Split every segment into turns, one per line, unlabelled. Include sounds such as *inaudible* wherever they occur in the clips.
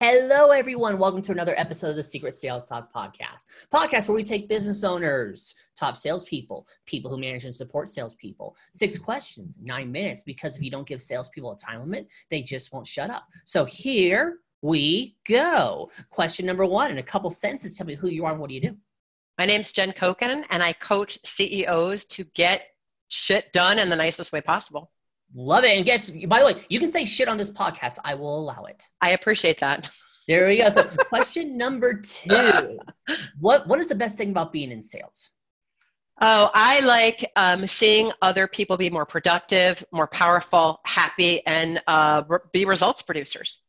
Hello, everyone. Welcome to another episode of the Secret Sales Sauce Podcast. Podcast where we take business owners, top salespeople, people who manage and support salespeople. Six questions, nine minutes, because if you don't give salespeople a time limit, they just won't shut up. So here we go. Question number one in a couple sentences. Tell me who you are and what do you do?
My name's Jen Koken, and I coach CEOs to get shit done in the nicest way possible.
Love it. And guess, by the way, you can say shit on this podcast. I will allow it.
I appreciate that.
There we go. So *laughs* question number two. What what is the best thing about being in sales?
Oh, I like um, seeing other people be more productive, more powerful, happy, and uh, be results producers.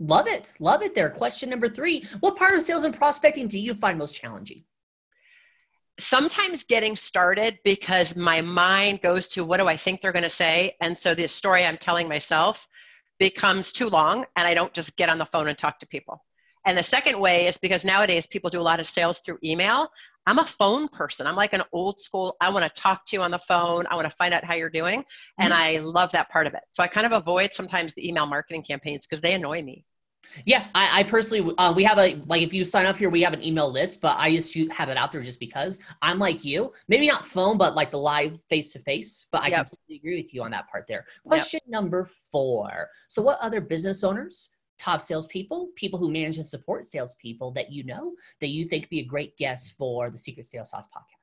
Love it. Love it there. Question number three. What part of sales and prospecting do you find most challenging?
Sometimes getting started because my mind goes to what do I think they're going to say? And so the story I'm telling myself becomes too long and I don't just get on the phone and talk to people. And the second way is because nowadays people do a lot of sales through email. I'm a phone person. I'm like an old school, I want to talk to you on the phone. I want to find out how you're doing. And mm-hmm. I love that part of it. So I kind of avoid sometimes the email marketing campaigns because they annoy me.
Yeah, I, I personally, uh, we have a like if you sign up here, we have an email list, but I just have it out there just because I'm like you. Maybe not phone, but like the live face to face. But I yep. completely agree with you on that part there. Question yep. number four. So, what other business owners, top salespeople, people who manage and support salespeople that you know that you think be a great guest for the Secret Sales Sauce podcast?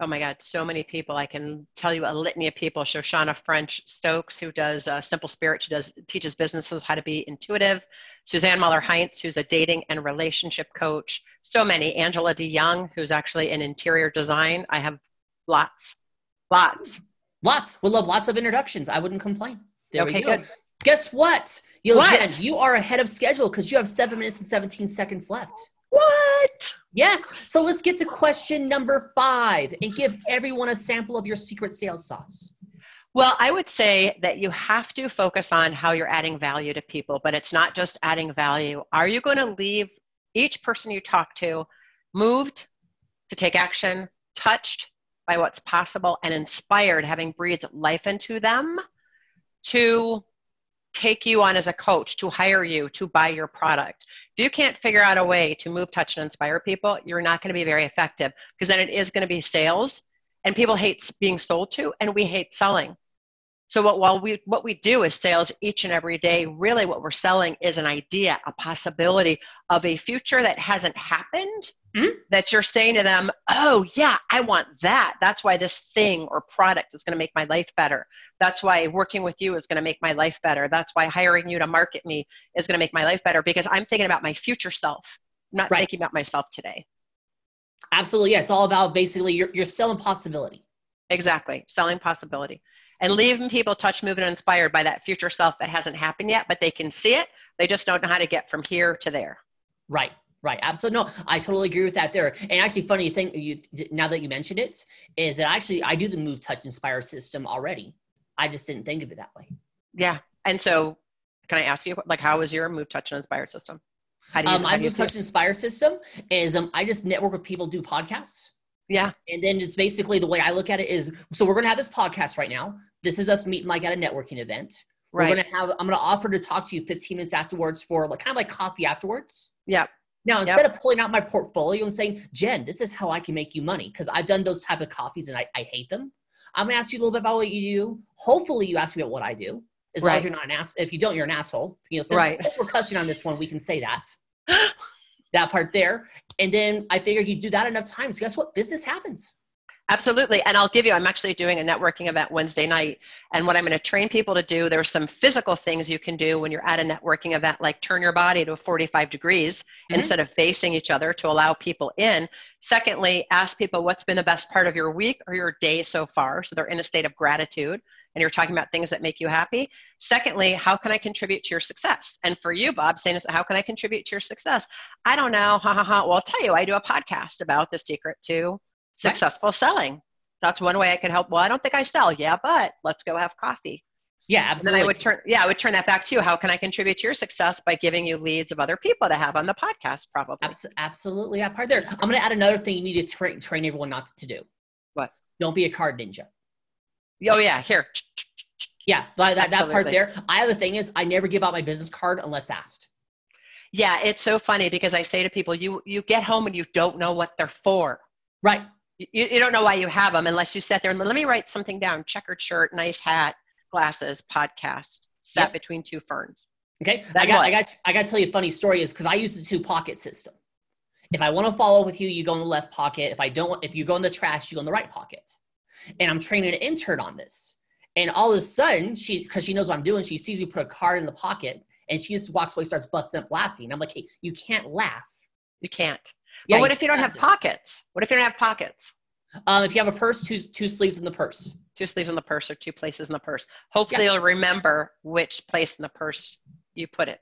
Oh my God, so many people. I can tell you a litany of people. Shoshana French Stokes, who does uh, Simple Spirit, she does teaches businesses how to be intuitive. Suzanne Muller Heinz, who's a dating and relationship coach. So many. Angela DeYoung, who's actually in interior design. I have lots, lots,
lots. We'll love lots of introductions. I wouldn't complain. There
okay,
we go.
Good.
Guess what? Yo, what? Jen, you are ahead of schedule because you have seven minutes and 17 seconds left.
What?
Yes. So let's get to question number five and give everyone a sample of your secret sales sauce.
Well, I would say that you have to focus on how you're adding value to people, but it's not just adding value. Are you going to leave each person you talk to moved to take action, touched by what's possible, and inspired, having breathed life into them to take you on as a coach, to hire you, to buy your product. If you can't figure out a way to move, touch, and inspire people, you're not going to be very effective because then it is going to be sales, and people hate being sold to, and we hate selling. So what while we what we do is sales each and every day, really what we're selling is an idea, a possibility of a future that hasn't happened mm-hmm. that you're saying to them, "Oh, yeah, I want that. That's why this thing or product is going to make my life better. That's why working with you is going to make my life better. That's why hiring you to market me is going to make my life better because I'm thinking about my future self, not right. thinking about myself today."
Absolutely. Yeah, it's all about basically you're you're selling possibility.
Exactly. Selling possibility and leaving people touched, moving, and inspired by that future self that hasn't happened yet, but they can see it. They just don't know how to get from here to there.
Right. Right. Absolutely. No, I totally agree with that there. And actually, funny thing, you now that you mentioned it, is that actually I do the move, touch, inspire system already. I just didn't think of it that way.
Yeah. And so, can I ask you, like, how is your move, touch, and inspire system?
How do you, um, my move, touch, and inspire system is um, I just network with people, do podcasts.
Yeah.
And then it's basically the way I look at it is so we're gonna have this podcast right now. This is us meeting like at a networking event. Right. We're gonna have I'm gonna offer to talk to you 15 minutes afterwards for like kind of like coffee afterwards.
Yeah.
Now instead yep. of pulling out my portfolio and saying, Jen, this is how I can make you money, because I've done those type of coffees and I, I hate them. I'm gonna ask you a little bit about what you do. Hopefully you ask me about what I do. As right. long as you're not an ass if you don't, you're an asshole. You know, so
right.
if we're cussing on this one, we can say that. *laughs* that part there. And then I figured you do that enough times. Guess what? Business happens.
Absolutely. And I'll give you, I'm actually doing a networking event Wednesday night. And what I'm going to train people to do, there's some physical things you can do when you're at a networking event, like turn your body to 45 degrees mm-hmm. instead of facing each other to allow people in. Secondly, ask people what's been the best part of your week or your day so far. So they're in a state of gratitude and you're talking about things that make you happy. Secondly, how can I contribute to your success? And for you, Bob, saying, how can I contribute to your success? I don't know. Ha ha ha. Well, I'll tell you, I do a podcast about the secret to successful selling. That's one way I could help. Well, I don't think I sell. Yeah, but let's go have coffee.
Yeah, absolutely.
And then I would turn, yeah, I would turn that back to you. How can I contribute to your success by giving you leads of other people to have on the podcast? Probably.
absolutely, that part there. I'm going to add another thing you need to tra- train everyone not to do.
What?
Don't be a card ninja.
Oh yeah, here.
Yeah, that, that, that part there. I the thing is, I never give out my business card unless asked.
Yeah, it's so funny because I say to people, you you get home and you don't know what they're for.
Right.
You, you don't know why you have them unless you sit there and let me write something down. Checkered shirt, nice hat, glasses, podcast, sat yep. between two ferns.
Okay. I got, I got I got to tell you a funny story is because I use the two pocket system. If I want to follow with you, you go in the left pocket. If I don't, if you go in the trash, you go in the right pocket. And I'm training an intern on this. And all of a sudden, she because she knows what I'm doing, she sees me put a card in the pocket and she just walks away, starts busting up laughing. I'm like, hey, you can't laugh.
You can't. Yeah, but what if you don't have pockets? What if you don't have pockets?
Um, if you have a purse, two two sleeves in the purse.
Two sleeves in the purse or two places in the purse. Hopefully, yeah. you'll remember which place in the purse you put it.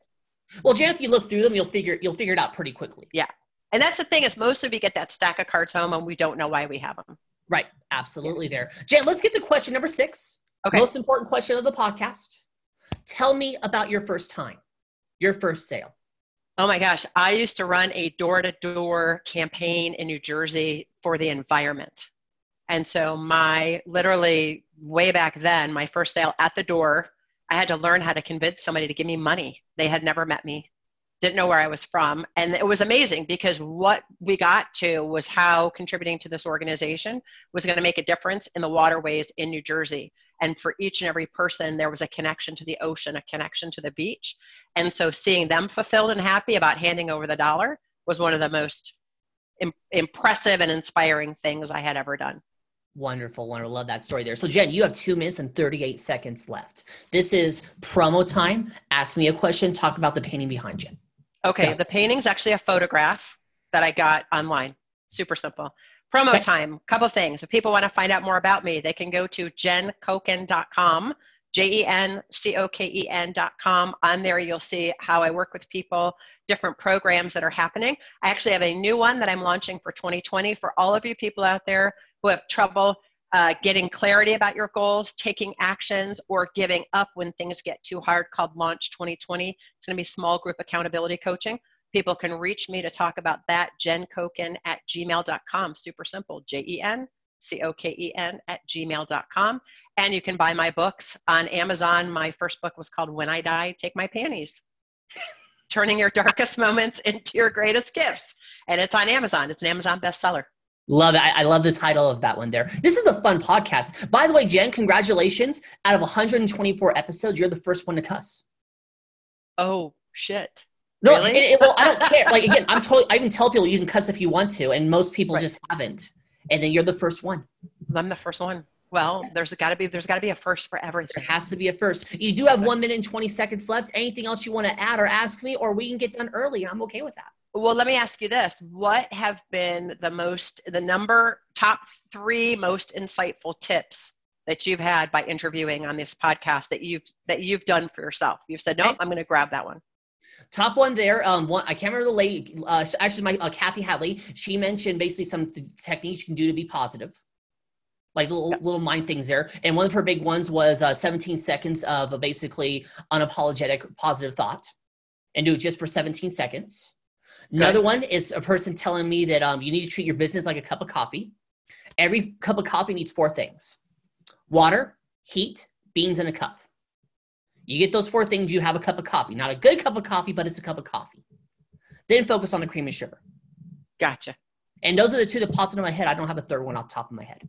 Well, Jan, if you look through them, you'll figure you'll figure it out pretty quickly.
Yeah, and that's the thing is most of you get that stack of cards home and we don't know why we have them.
Right, absolutely. There, Jan. Let's get to question number six. Okay. Most important question of the podcast. Tell me about your first time, your first sale.
Oh my gosh, I used to run a door to door campaign in New Jersey for the environment. And so, my literally way back then, my first sale at the door, I had to learn how to convince somebody to give me money. They had never met me, didn't know where I was from. And it was amazing because what we got to was how contributing to this organization was going to make a difference in the waterways in New Jersey. And for each and every person, there was a connection to the ocean, a connection to the beach. And so seeing them fulfilled and happy about handing over the dollar was one of the most Im- impressive and inspiring things I had ever done.
Wonderful, wonderful. Love that story there. So, Jen, you have two minutes and 38 seconds left. This is promo time. Ask me a question, talk about the painting behind you.
Okay, Go. the painting's actually a photograph that I got online. Super simple. Promo okay. time, couple things. If people want to find out more about me, they can go to jencoken.com, J E N C O K E N.com. On there, you'll see how I work with people, different programs that are happening. I actually have a new one that I'm launching for 2020 for all of you people out there who have trouble uh, getting clarity about your goals, taking actions, or giving up when things get too hard called Launch 2020. It's going to be small group accountability coaching. People can reach me to talk about that, Jen jencoken at gmail.com. Super simple, J E N C O K E N at gmail.com. And you can buy my books on Amazon. My first book was called When I Die, Take My Panties. Turning your darkest moments *laughs* into your greatest gifts. And it's on Amazon. It's an Amazon bestseller.
Love it. I, I, love the title of that one there. This is a fun podcast. By the way, Jen, congratulations. Out of 124 episodes, you're the first one to cuss.
Oh, shit.
No, really? it, it, well, I don't care. Like again, I'm *laughs* totally. I even tell people you can cuss if you want to, and most people right. just haven't. And then you're the first one.
I'm the first one. Well, there's got to be there's got to be a first for everything.
There has to be a first. You do have one minute and twenty seconds left. Anything else you want to add or ask me, or we can get done early. I'm okay with that.
Well, let me ask you this: What have been the most, the number top three most insightful tips that you've had by interviewing on this podcast that you've that you've done for yourself? You've said, "No, nope, I'm going to grab that one."
Top one there. Um, one I can't remember the lady. Uh, actually, my uh, Kathy Hadley. She mentioned basically some th- techniques you can do to be positive, like little little mind things there. And one of her big ones was uh, 17 seconds of a basically unapologetic positive thought, and do it just for 17 seconds. Another one is a person telling me that um, you need to treat your business like a cup of coffee. Every cup of coffee needs four things: water, heat, beans, and a cup. You get those four things, you have a cup of coffee. Not a good cup of coffee, but it's a cup of coffee. Then focus on the cream and sugar.
Gotcha.
And those are the two that popped into my head. I don't have a third one off the top of my head.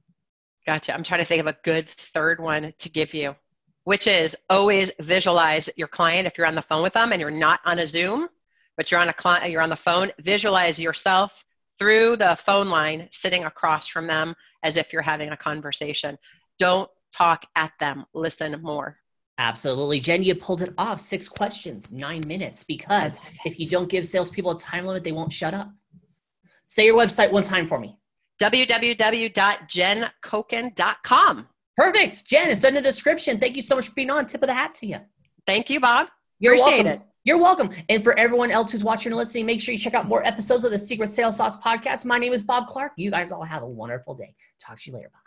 Gotcha. I'm trying to think of a good third one to give you, which is always visualize your client if you're on the phone with them and you're not on a Zoom, but you're on a client, you're on the phone. Visualize yourself through the phone line, sitting across from them as if you're having a conversation. Don't talk at them. Listen more.
Absolutely. Jen, you pulled it off. Six questions, nine minutes. Because if you don't give salespeople a time limit, they won't shut up. Say your website one time for me
www.jencoken.com.
Perfect. Jen, it's in the description. Thank you so much for being on. Tip of the hat to you.
Thank you, Bob.
You're
Appreciate
welcome. it. You're welcome. And for everyone else who's watching and listening, make sure you check out more episodes of the Secret Sales Sauce podcast. My name is Bob Clark. You guys all have a wonderful day. Talk to you later. Bye.